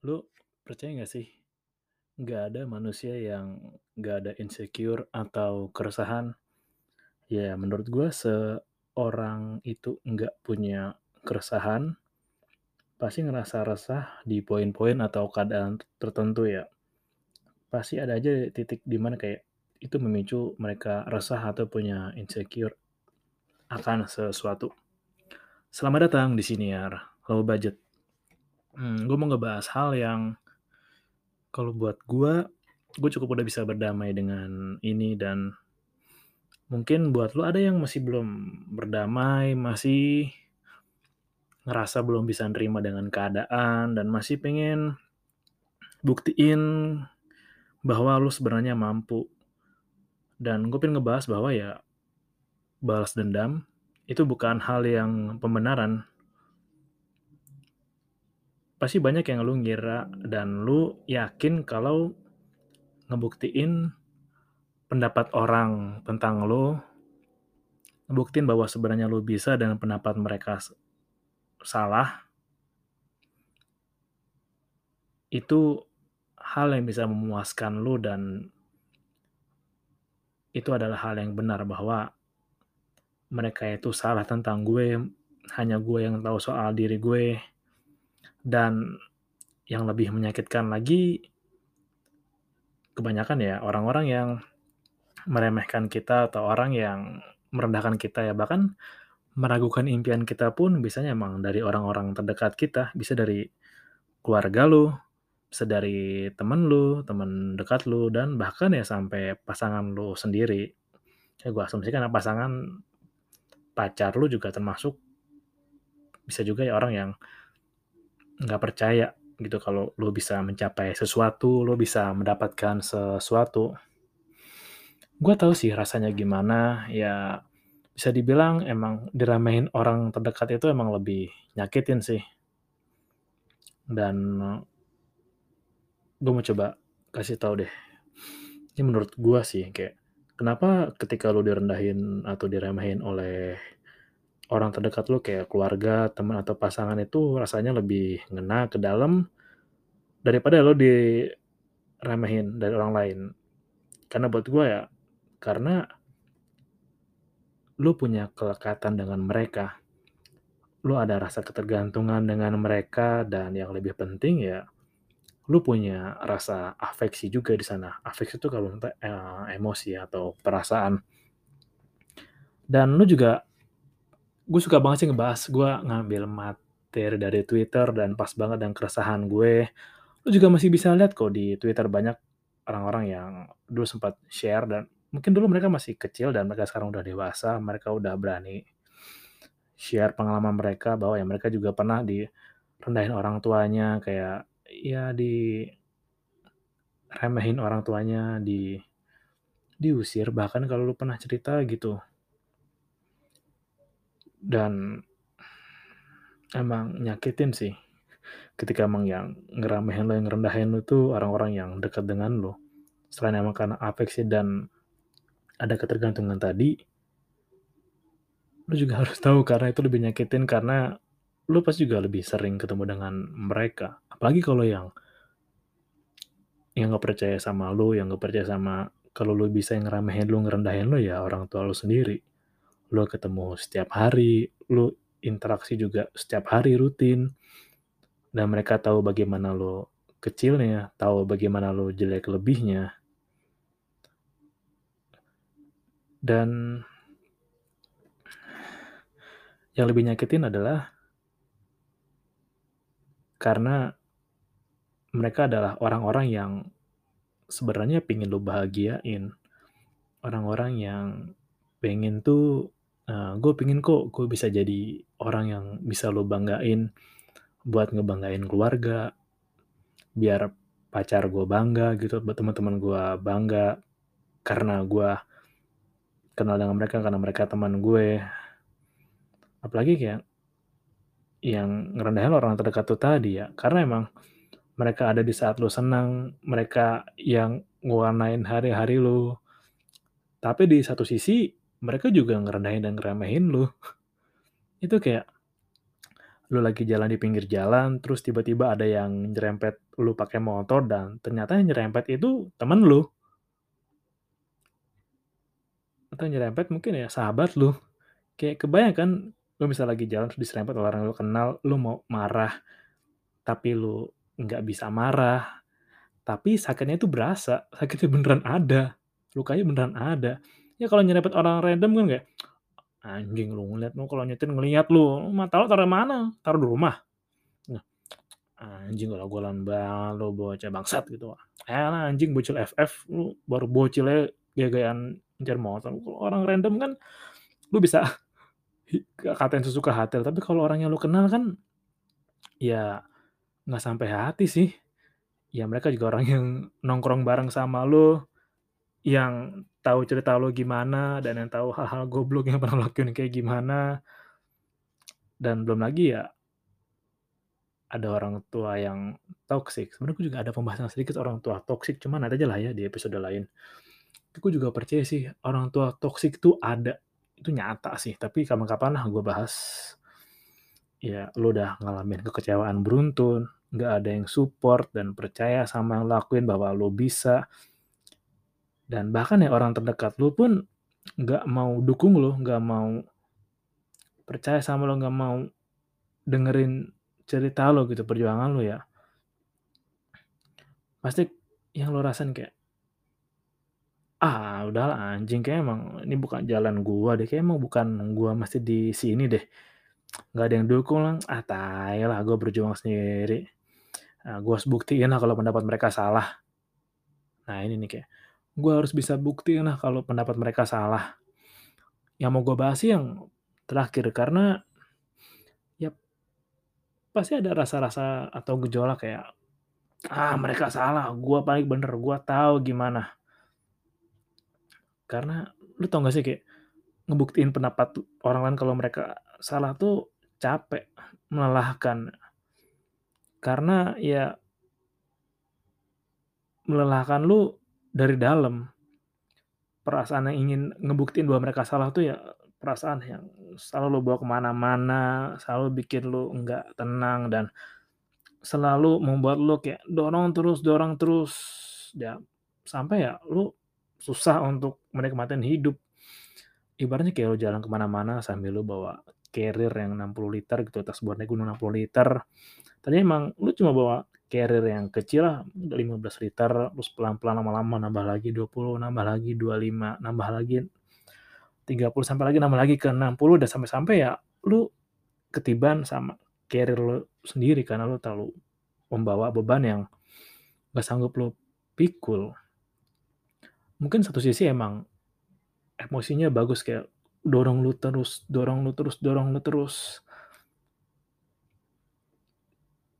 lu percaya nggak sih? Nggak ada manusia yang nggak ada insecure atau keresahan. Ya, menurut gue seorang itu nggak punya keresahan, pasti ngerasa resah di poin-poin atau keadaan tertentu ya. Pasti ada aja titik di mana kayak itu memicu mereka resah atau punya insecure akan sesuatu. Selamat datang di sini ya, low budget. Hmm, gue mau ngebahas hal yang kalau buat gue, gue cukup udah bisa berdamai dengan ini dan mungkin buat lo ada yang masih belum berdamai, masih ngerasa belum bisa nerima dengan keadaan dan masih pengen buktiin bahwa lo sebenarnya mampu. Dan gue pengen ngebahas bahwa ya balas dendam itu bukan hal yang pembenaran, pasti banyak yang lu ngira dan lu yakin kalau ngebuktiin pendapat orang tentang lu, ngebuktiin bahwa sebenarnya lu bisa dan pendapat mereka salah, itu hal yang bisa memuaskan lu dan itu adalah hal yang benar bahwa mereka itu salah tentang gue, hanya gue yang tahu soal diri gue, dan yang lebih menyakitkan lagi, kebanyakan ya orang-orang yang meremehkan kita atau orang yang merendahkan kita ya. Bahkan meragukan impian kita pun biasanya emang dari orang-orang terdekat kita. Bisa dari keluarga lu bisa dari temen lu temen dekat lu dan bahkan ya sampai pasangan lu sendiri. Ya gue asumsikan pasangan pacar lu juga termasuk bisa juga ya orang yang nggak percaya gitu kalau lo bisa mencapai sesuatu, lo bisa mendapatkan sesuatu. Gue tahu sih rasanya gimana, ya bisa dibilang emang diramein orang terdekat itu emang lebih nyakitin sih. Dan gue mau coba kasih tahu deh. Ini menurut gue sih kayak kenapa ketika lo direndahin atau diremehin oleh orang terdekat lu kayak keluarga, teman atau pasangan itu rasanya lebih ngena ke dalam daripada lo diremehin dari orang lain. Karena buat gue ya, karena lu punya kelekatan dengan mereka. Lu ada rasa ketergantungan dengan mereka dan yang lebih penting ya lu punya rasa afeksi juga di sana. Afeksi itu kalau eh, emosi atau perasaan. Dan lu juga gue suka banget sih ngebahas gue ngambil materi dari Twitter dan pas banget dan keresahan gue. Lu juga masih bisa lihat kok di Twitter banyak orang-orang yang dulu sempat share dan mungkin dulu mereka masih kecil dan mereka sekarang udah dewasa mereka udah berani share pengalaman mereka bahwa ya mereka juga pernah direndahin orang tuanya kayak ya di remehin orang tuanya di diusir. Bahkan kalau lu pernah cerita gitu dan emang nyakitin sih ketika emang yang ngeramehin lo, yang ngerendahin lo itu orang-orang yang dekat dengan lo. Selain emang karena afeksi dan ada ketergantungan tadi, lo juga harus tahu karena itu lebih nyakitin karena lo pasti juga lebih sering ketemu dengan mereka. Apalagi kalau yang yang gak percaya sama lo, yang gak percaya sama kalau lo bisa yang ngeramehin lo, ngerendahin lo ya orang tua lo sendiri lo ketemu setiap hari, lo interaksi juga setiap hari rutin, dan mereka tahu bagaimana lo kecilnya, tahu bagaimana lo jelek lebihnya. Dan yang lebih nyakitin adalah karena mereka adalah orang-orang yang sebenarnya pingin lo bahagiain. Orang-orang yang pengen tuh, uh, gue pingin kok gue bisa jadi orang yang bisa lo banggain buat ngebanggain keluarga, biar pacar gue bangga gitu, buat teman-teman gue bangga karena gue kenal dengan mereka karena mereka teman gue. Apalagi kayak yang ngerendahin orang terdekat tuh tadi ya, karena emang mereka ada di saat lo senang, mereka yang ngewarnain hari-hari lo. Tapi di satu sisi mereka juga ngerendahin dan ngeremehin lo. Itu kayak lu lagi jalan di pinggir jalan, terus tiba-tiba ada yang nyerempet lu pakai motor dan ternyata yang nyerempet itu temen lu. Atau nyerempet mungkin ya sahabat lu. Kayak kebayang kan lu bisa lagi jalan terus diserempet oleh orang lu kenal, lu mau marah, tapi lu nggak bisa marah. Tapi sakitnya itu berasa, sakitnya beneran ada, lukanya beneran ada. Ya kalau nyerempet orang random kan kayak, anjing lu ngeliat lu kalau nyetir ngeliat lu, mata lu taruh mana? Taruh di rumah. Nah, anjing kalau golan banget lu bocah bangsat gitu. Eh anjing bocil FF lu baru bocilnya gaya-gayaan ngejar motor. Kalau orang random kan lu bisa katain sesuka hati, tapi kalau orang yang lu kenal kan ya nggak sampai hati sih. Ya mereka juga orang yang nongkrong bareng sama lu, yang tahu cerita lo gimana dan yang tahu hal-hal goblok yang pernah lakuin kayak gimana. Dan belum lagi ya ada orang tua yang toksik. Sebenarnya gue juga ada pembahasan sedikit orang tua toksik, cuman ada aja lah ya di episode lain. Gue juga percaya sih orang tua toksik itu ada, itu nyata sih. Tapi kapan-kapan lah gue bahas. Ya lo udah ngalamin kekecewaan beruntun, nggak ada yang support dan percaya sama yang lakuin bahwa lo bisa. Dan bahkan ya orang terdekat lo pun nggak mau dukung lo, nggak mau percaya sama lo, nggak mau dengerin cerita lo gitu, perjuangan lo ya. Pasti yang lo rasain kayak, ah udahlah anjing kayak emang ini bukan jalan gua deh, kayak emang bukan gua masih di sini deh. Nggak ada yang dukung lah, ah tai lah gua berjuang sendiri. Nah, gua harus buktiin lah kalau pendapat mereka salah. Nah ini nih kayak, gue harus bisa buktiin lah kalau pendapat mereka salah. Yang mau gue bahas sih yang terakhir, karena ya pasti ada rasa-rasa atau gejolak kayak, ah mereka salah, gue paling bener, gue tahu gimana. Karena lu tau gak sih kayak ngebuktiin pendapat orang lain kalau mereka salah tuh capek, melelahkan. Karena ya melelahkan lu dari dalam. Perasaan yang ingin ngebuktiin bahwa mereka salah tuh ya perasaan yang selalu lo bawa ke mana-mana, selalu bikin lo nggak tenang dan selalu membuat lo kayak dorong terus, dorong terus, ya sampai ya lo susah untuk menikmati hidup. Ibaratnya kayak lo jalan ke mana-mana sambil lo bawa carrier yang 60 liter gitu, tas buat naik gunung 60 liter. Tadi emang lu cuma bawa carrier yang kecil lah, 15 liter, terus pelan-pelan lama-lama nambah lagi 20, nambah lagi 25, nambah lagi 30, sampai lagi nambah lagi ke 60, dan sampai-sampai ya lu ketiban sama carrier lu sendiri, karena lu terlalu membawa beban yang gak sanggup lu pikul. Mungkin satu sisi emang emosinya bagus kayak dorong lu terus, dorong lu terus, dorong lu terus.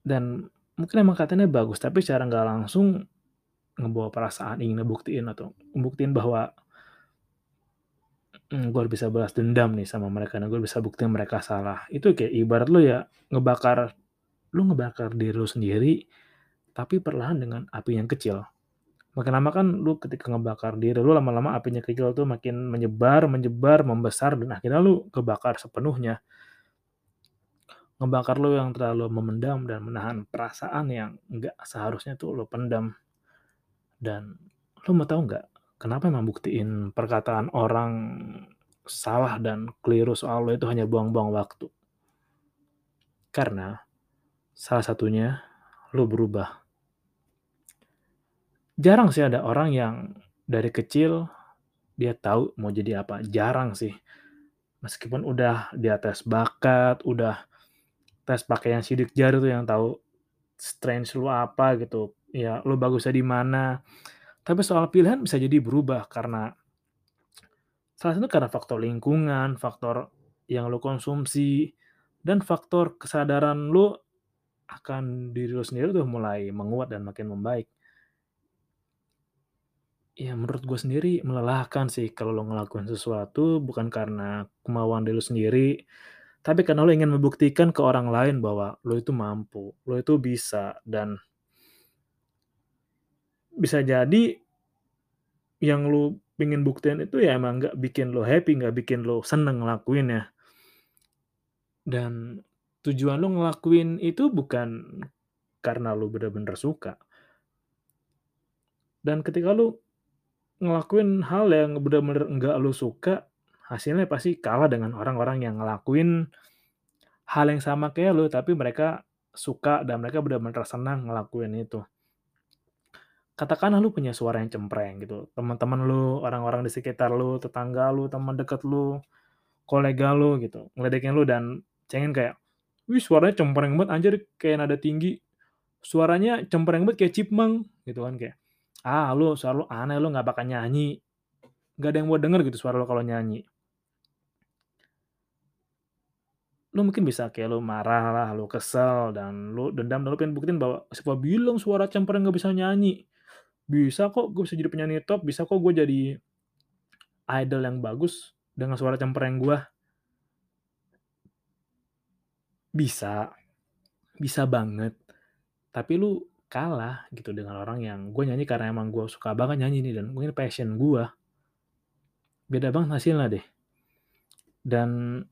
Dan mungkin emang katanya bagus, tapi secara nggak langsung ngebawa perasaan ingin ngebuktiin atau ngebuktiin bahwa hmm, gue bisa balas dendam nih sama mereka, dan gue bisa buktiin mereka salah. Itu kayak ibarat lu ya ngebakar, lu ngebakar diri lu sendiri, tapi perlahan dengan api yang kecil. Makin lama kan lu ketika ngebakar diri lu lama-lama apinya kecil tuh makin menyebar, menyebar, membesar dan akhirnya lu kebakar sepenuhnya. Ngebakar lu yang terlalu memendam dan menahan perasaan yang nggak seharusnya tuh lu pendam. Dan lu mau tahu nggak kenapa emang buktiin perkataan orang salah dan keliru soal lo itu hanya buang-buang waktu? Karena salah satunya lu berubah Jarang sih ada orang yang dari kecil dia tahu mau jadi apa, jarang sih. Meskipun udah dia tes bakat, udah tes pakai yang sidik jari tuh yang tahu strength lu apa gitu, ya lu bagusnya di mana. Tapi soal pilihan bisa jadi berubah karena salah satu karena faktor lingkungan, faktor yang lu konsumsi, dan faktor kesadaran lu akan diri lu sendiri tuh mulai menguat dan makin membaik. Ya menurut gue sendiri melelahkan sih kalau lo ngelakuin sesuatu bukan karena kemauan diri lu sendiri, tapi karena lo ingin membuktikan ke orang lain bahwa lo itu mampu, lo itu bisa, dan bisa jadi yang lo pengen buktiin itu ya emang nggak bikin lo happy, nggak bikin lo seneng ngelakuinnya. Dan tujuan lo ngelakuin itu bukan karena lo bener-bener suka. Dan ketika lo ngelakuin hal yang bener-bener nggak lo suka, hasilnya pasti kalah dengan orang-orang yang ngelakuin hal yang sama kayak lo, tapi mereka suka dan mereka bener-bener senang ngelakuin itu. Katakanlah lu punya suara yang cempreng gitu, teman-teman lu, orang-orang di sekitar lu, tetangga lu, teman deket lu, kolega lu gitu, ngeledekin lu dan cengin kayak, "Wih suaranya cempreng banget anjir kayak nada tinggi, suaranya cempreng banget kayak chipmunk," gitu kan kayak, "Ah lu suara lu aneh, lu nggak bakal nyanyi, nggak ada yang mau denger gitu suara lu kalau nyanyi." Lu mungkin bisa kayak lu marah lah, lu kesel, dan lu dendam, dan lu pengen buktiin bahwa, "Siapa bilang suara cempreng nggak bisa nyanyi? Bisa kok gue bisa jadi penyanyi top, bisa kok gue jadi idol yang bagus dengan suara cempreng gua." Bisa, bisa banget, tapi lu kalah gitu dengan orang yang, "Gue nyanyi karena emang gue suka banget nyanyi nih dan mungkin passion gua." Beda banget hasilnya deh. Dan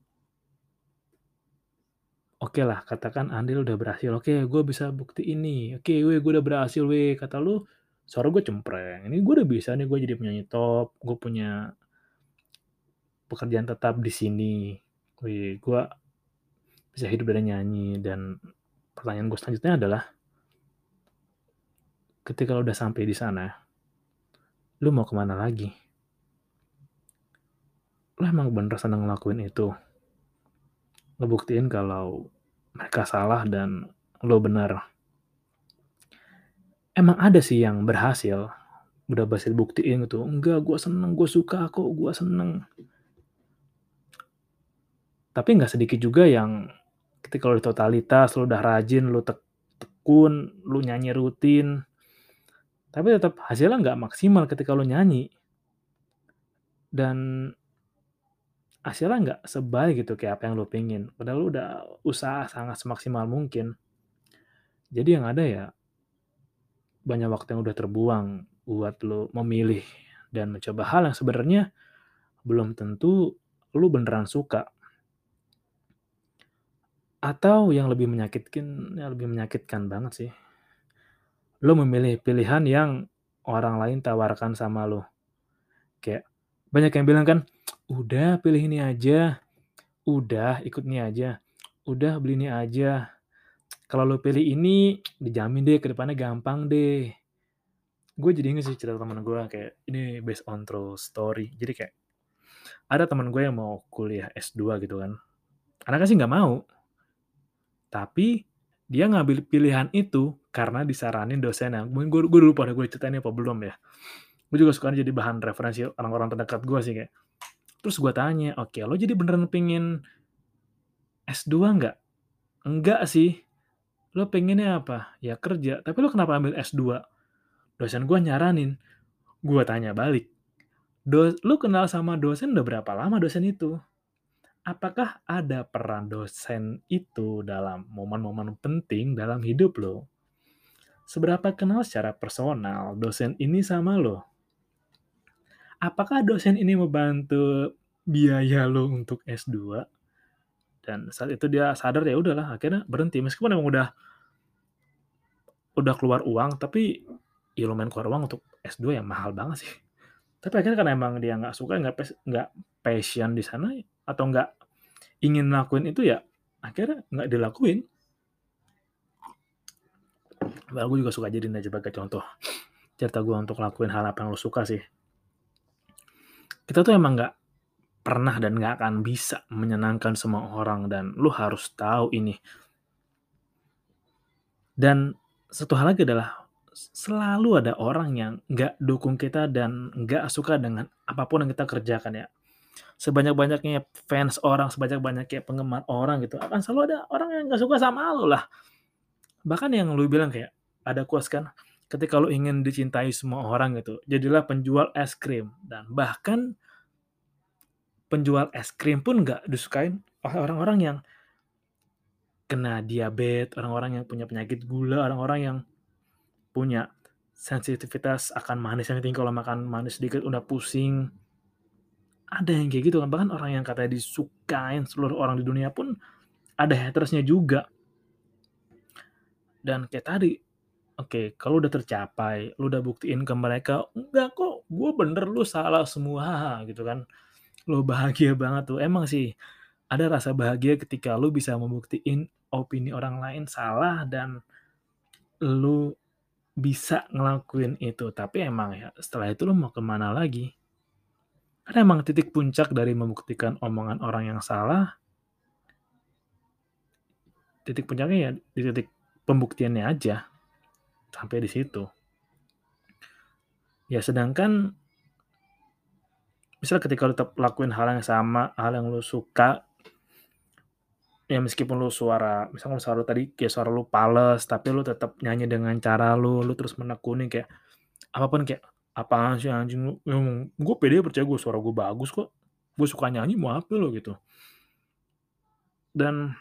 okelah katakan andil udah berhasil, "Oke gue bisa buktiin nih, oke weh gue udah berhasil weh," kata lu, "suara gue cempreng, ini gue udah bisa nih gue jadi penyanyi top, gue punya pekerjaan tetap di sini, wih gue bisa hidup dari nyanyi." Dan pertanyaan gue selanjutnya adalah ketika lu udah sampai di sana, lu mau ke mana lagi? Lu emang bener seneng ngelakuin itu? Ngebuktiin kalau mereka salah dan lu bener? Emang ada sih yang berhasil, udah berhasil buktiin gitu, "Enggak, gue seneng, gue suka kok, gue seneng." Tapi nggak sedikit juga yang ketika lu totalitas, lu udah rajin, lu tek tekun, lu nyanyi rutin, tapi tetap hasilnya nggak maksimal ketika lu nyanyi. Dan hasilnya nggak sebaik gitu kayak apa yang lu pengen, padahal lu udah usaha sangat semaksimal mungkin. Jadi yang ada ya banyak waktu yang udah terbuang buat lu memilih dan mencoba hal yang sebenarnya belum tentu lu beneran suka. Atau yang lebih menyakitkin yang lebih menyakitkan banget sih, lu memilih pilihan yang orang lain tawarkan sama lu. Kayak banyak yang bilang kan, "Udah pilih ini aja, udah ikut ini aja, udah beli ini aja. Kalau lu pilih ini, dijamin deh ke depannya gampang deh." Gue jadi inget sih cerita temen gue kayak ini based on true story. Jadi kayak ada temen gue yang mau kuliah S2 gitu kan, anaknya sih nggak mau. Tapi dia ngambil pilihan itu karena disaranin dosennya. Mungkin gue gue lupa deh gue ceritain apa belum ya. Gue juga suka jadi bahan referensi orang-orang terdekat gue sih kayak. Terus gue tanya, "Oke, lo jadi beneran pengen S2 nggak?" "Enggak sih." "Lo pengennya apa?" "Ya kerja." "Tapi lo kenapa ambil S2?" Dosen gue nyaranin. Gue tanya balik, "Do lu kenal sama dosen udah berapa lama dosen itu? Apakah ada peran dosen itu dalam momen-momen penting dalam hidup lo? Seberapa kenal secara personal dosen ini sama lo? Apakah dosen ini membantu biaya lo untuk S2?" Dan saat itu dia sadar ya udahlah akhirnya berhenti meskipun emang udah udah keluar uang, tapi ya lumayan keluar uang untuk S2 yang mahal banget sih. Tapi akhirnya karena emang dia nggak suka, nggak nggak passion di sana atau nggak ingin ngelakuin itu ya akhirnya nggak dilakuin. Padahal gue juga suka jadiin aja sebagai contoh. cerita gue untuk lakuin hal apa yang lo suka sih. Kita tuh emang nggak pernah dan nggak akan bisa menyenangkan semua orang dan lu harus tahu ini. Dan satu hal lagi adalah selalu ada orang yang nggak dukung kita dan nggak suka dengan apa pun yang kita kerjakan ya. Sebanyak-banyaknya fans orang, sebanyak-banyaknya penggemar orang gitu, akan selalu ada orang yang nggak suka sama lu lah. Bahkan yang lu bilang kayak, ada quotes kan, ketika lu ingin dicintai semua orang gitu, jadilah penjual es krim. Dan bahkan penjual es krim pun nggak disukain oleh orang-orang yang kena diabetes, orang-orang yang punya penyakit gula, orang-orang yang punya sensitivitas akan manis yang tinggi kalau makan manis sedikit udah pusing. Ada yang kayak gitu kan, bahkan orang yang katanya disukain seluruh orang di dunia pun ada hatersnya juga. Dan kayak tadi, oke, kalau udah tercapai, lu udah buktiin ke mereka, enggak kok, gue bener, lu salah semua, gitu kan. Lu bahagia banget tuh. Emang sih, ada rasa bahagia ketika lu bisa membuktiin opini orang lain salah dan lu bisa ngelakuin itu. Tapi emang ya setelah itu lu mau ke mana lagi? Karena emang titik puncak dari membuktikan omongan orang yang salah, titik puncaknya ya di titik pembuktiannya aja. Sampai di situ. Ya sedangkan misalnya ketika lu tetap lakuin hal yang sama, hal yang lu suka, ya meskipun lu suara misalnya suara lu tadi kayak suara lu pales tapi lu tetap nyanyi dengan cara lu lu terus menekuni kayak apa pun kayak apaan sih anjing lu? Gue pede percaya gue suara gue bagus kok. Gue suka nyanyi mau apa lo gitu. Dan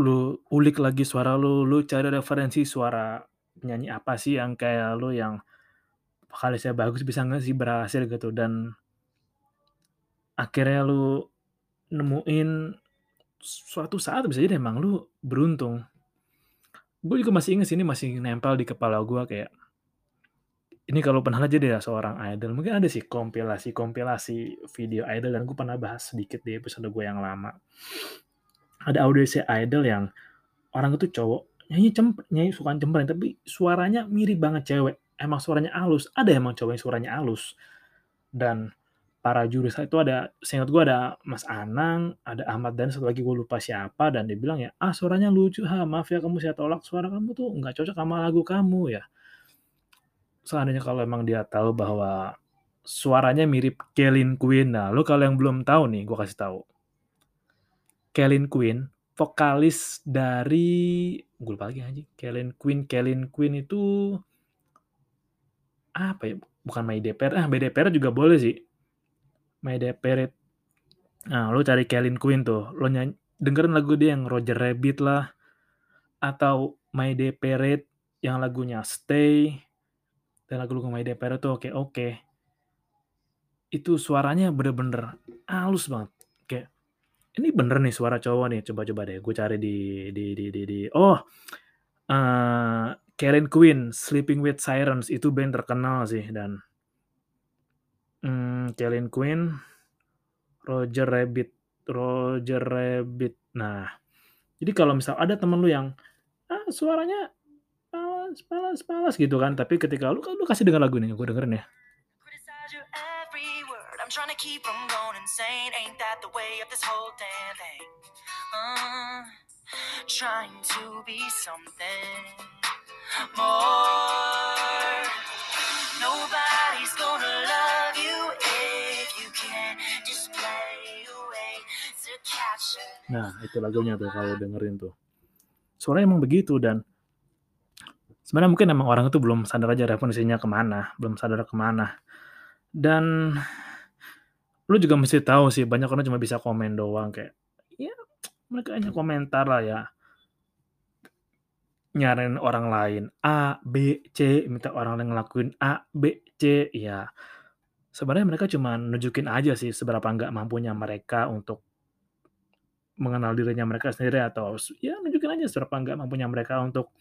lu ulik lagi suara lu lu cari referensi suara nyanyi apa sih yang kayak lu yang saya bagus bisa nggak sih berhasil gitu. Dan akhirnya lu nemuin suatu saat bisa jadi emang lu beruntung. Gue juga masih inget sini masih nempel di kepala gue kayak ini kalau pernah aja deh seorang idol. Mungkin ada sih kompilasi kompilasi video idol dan gue pernah bahas sedikit di episode gue yang lama ada audisi idol yang orang itu cowok nyanyi cemper nyanyi suka cemperin tapi suaranya mirip banget cewek. Emang suaranya halus ada emang cowok yang suaranya halus. Dan para juri itu ada seingat gue ada Mas Anang, ada Ahmad dan satu lagi gue lupa siapa dan dia bilang ya ah suaranya lucu ha maaf ya kamu saya tolak suara kamu tuh nggak cocok sama lagu kamu ya. Seandainya kalau emang dia tahu bahwa suaranya mirip Kelin Queen nah lo kalau yang belum tahu nih gue kasih tahu Kelin Queen vokalis dari gue lupa lagi aja Kelin Queen Kelin Queen itu apa ya bukan My DPR ah My DPR juga boleh sih My Desperate. Nah, lo cari Kelin Queen tuh. Lo nyanyi, dengerin lagu dia yang Roger Rabbit lah. Atau My Desperate yang lagunya Stay. Dan lagu-lagu My Desperate tuh oke-oke. Okay. Itu suaranya bener-bener halus banget. Ini bener nih suara cowok nih. Coba-coba deh. Gue cari di... di, di, di, di. Oh, uh, Karen Queen, Sleeping with Sirens. Itu band terkenal sih. Dan Hmm, Kellen Quinn, Roger Rabbit, Roger Rabbit. Nah, jadi kalau misal ada temen lu yang ah, suaranya palas, palas, gitu kan, tapi ketika lu lu kasih denger lagu ini, gue dengerin ya. Trying to be something more. Nobody's gonna love you if you can't just play away to catch it. Nah, itu lagunya tuh kalau dengerin tuh. Suaranya emang begitu dan sebenarnya mungkin emang orang itu belum sadar aja referensinya ke mana, belum sadar ke mana. Dan lu juga mesti tahu sih banyak orang cuma bisa komen doang kayak ya mereka hanya komentar lah ya. Nyariin orang lain A, B, C, minta orang lain ngelakuin A, B, C, ya sebenarnya mereka cuma nunjukin aja sih seberapa nggak mampunya mereka untuk mengenal dirinya mereka sendiri atau ya nunjukin aja seberapa nggak mampunya mereka untuk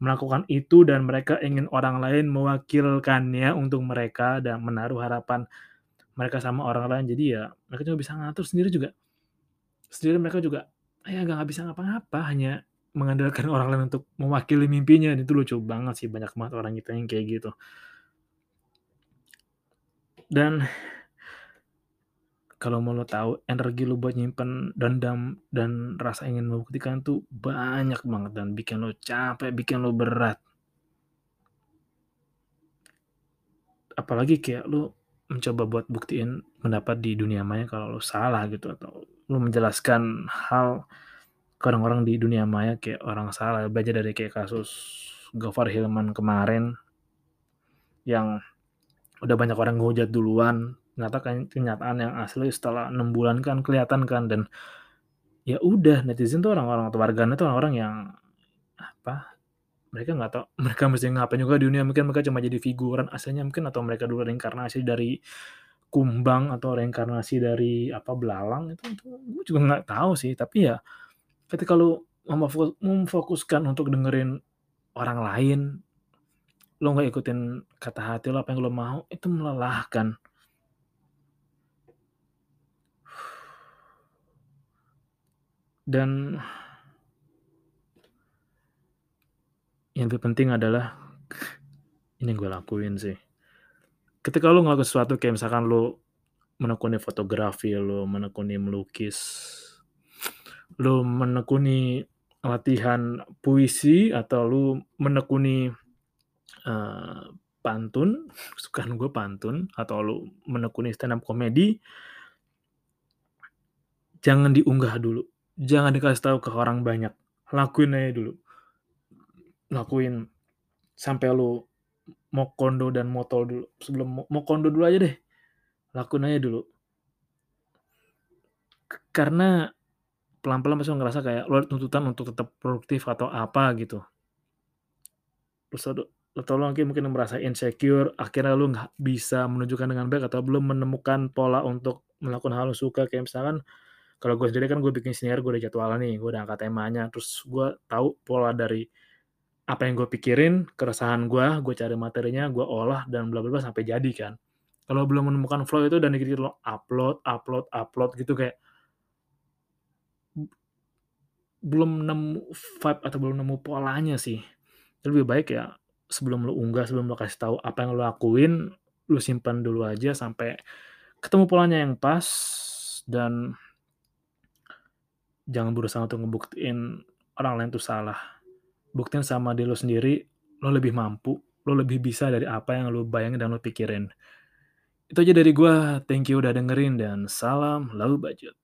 melakukan itu dan mereka ingin orang lain mewakilkannya untuk mereka dan menaruh harapan mereka sama orang lain jadi ya mereka cuma bisa ngatur sendiri juga sendiri mereka juga ya nggak bisa ngapa-ngapa hanya mengandalkan orang lain untuk mewakili mimpinya, itu lucu banget sih, banyak banget orang kita yang kayak gitu. Dan kalau mau lo tahu, energi lo buat nyimpen dendam dan rasa ingin membuktikan tuh banyak banget dan bikin lo capek, bikin lo berat. Apalagi kayak lo mencoba buat buktiin pendapat di dunia maya kalau lo salah gitu atau lo menjelaskan hal ke orang-orang di dunia maya kayak orang salah. Belajar dari kayak kasus Gofar Hilman kemarin yang udah banyak orang ngehujat duluan ternyata kan kenyataan yang asli setelah enam bulan kan kelihatan kan dan ya udah netizen tuh orang-orang atau warganet tuh orang-orang yang apa mereka nggak tahu mereka mesti ngapain juga di dunia. Mungkin mereka cuma jadi figuran aslinya mungkin atau mereka dulu reinkarnasi dari kumbang atau reinkarnasi dari apa belalang itu, itu gue juga nggak tahu sih. Tapi ya ketika lu memfokuskan untuk dengerin orang lain lo nggak ikutin kata hati lo apa yang lo mau itu melelahkan. Dan yang lebih penting adalah ini gue lakuin sih. Ketika lo ngelakuin sesuatu kayak misalkan lo menekuni fotografi lo menekuni melukis lo menekuni latihan puisi atau lo menekuni uh, pantun sukaan gue pantun atau lo menekuni stand up komedi jangan diunggah dulu. Jangan dikasih tahu ke orang banyak. Lakuin aja dulu lakuin sampai lu mau kondo dan motol dulu. Sebelum mau kondo dulu aja deh. Lakuin aja dulu. Karena pelan-pelan pasti ngerasa kayak lo tuntutan untuk tetap produktif atau apa gitu. Terus atau lo mungkin mungkin merasa insecure akhirnya lo nggak bisa menunjukkan dengan baik atau belum menemukan pola untuk melakukan hal yang suka. Kayak misalkan kalau gue sendiri kan gue bikin senior gue udah jadwal nih gue udah angkat temanya terus gue tahu pola dari apa yang gue pikirin keresahan gue gue cari materinya gue olah dan bla bla sampai jadi kan kalau belum menemukan flow itu dan dikit lo upload upload upload gitu kayak belum nemu vibe atau belum nemu polanya sih lebih baik ya sebelum lo unggah sebelum lo kasih tahu apa yang lo lakuin lo simpan dulu aja sampai ketemu polanya yang pas dan jangan berusaha untuk ngebuktiin orang lain tuh salah. Buktiin sama diri lo sendiri, lo lebih mampu, lo lebih bisa dari apa yang lo bayangin dan lo pikirin. Itu aja dari gue, thank you udah dengerin dan salam lau budget.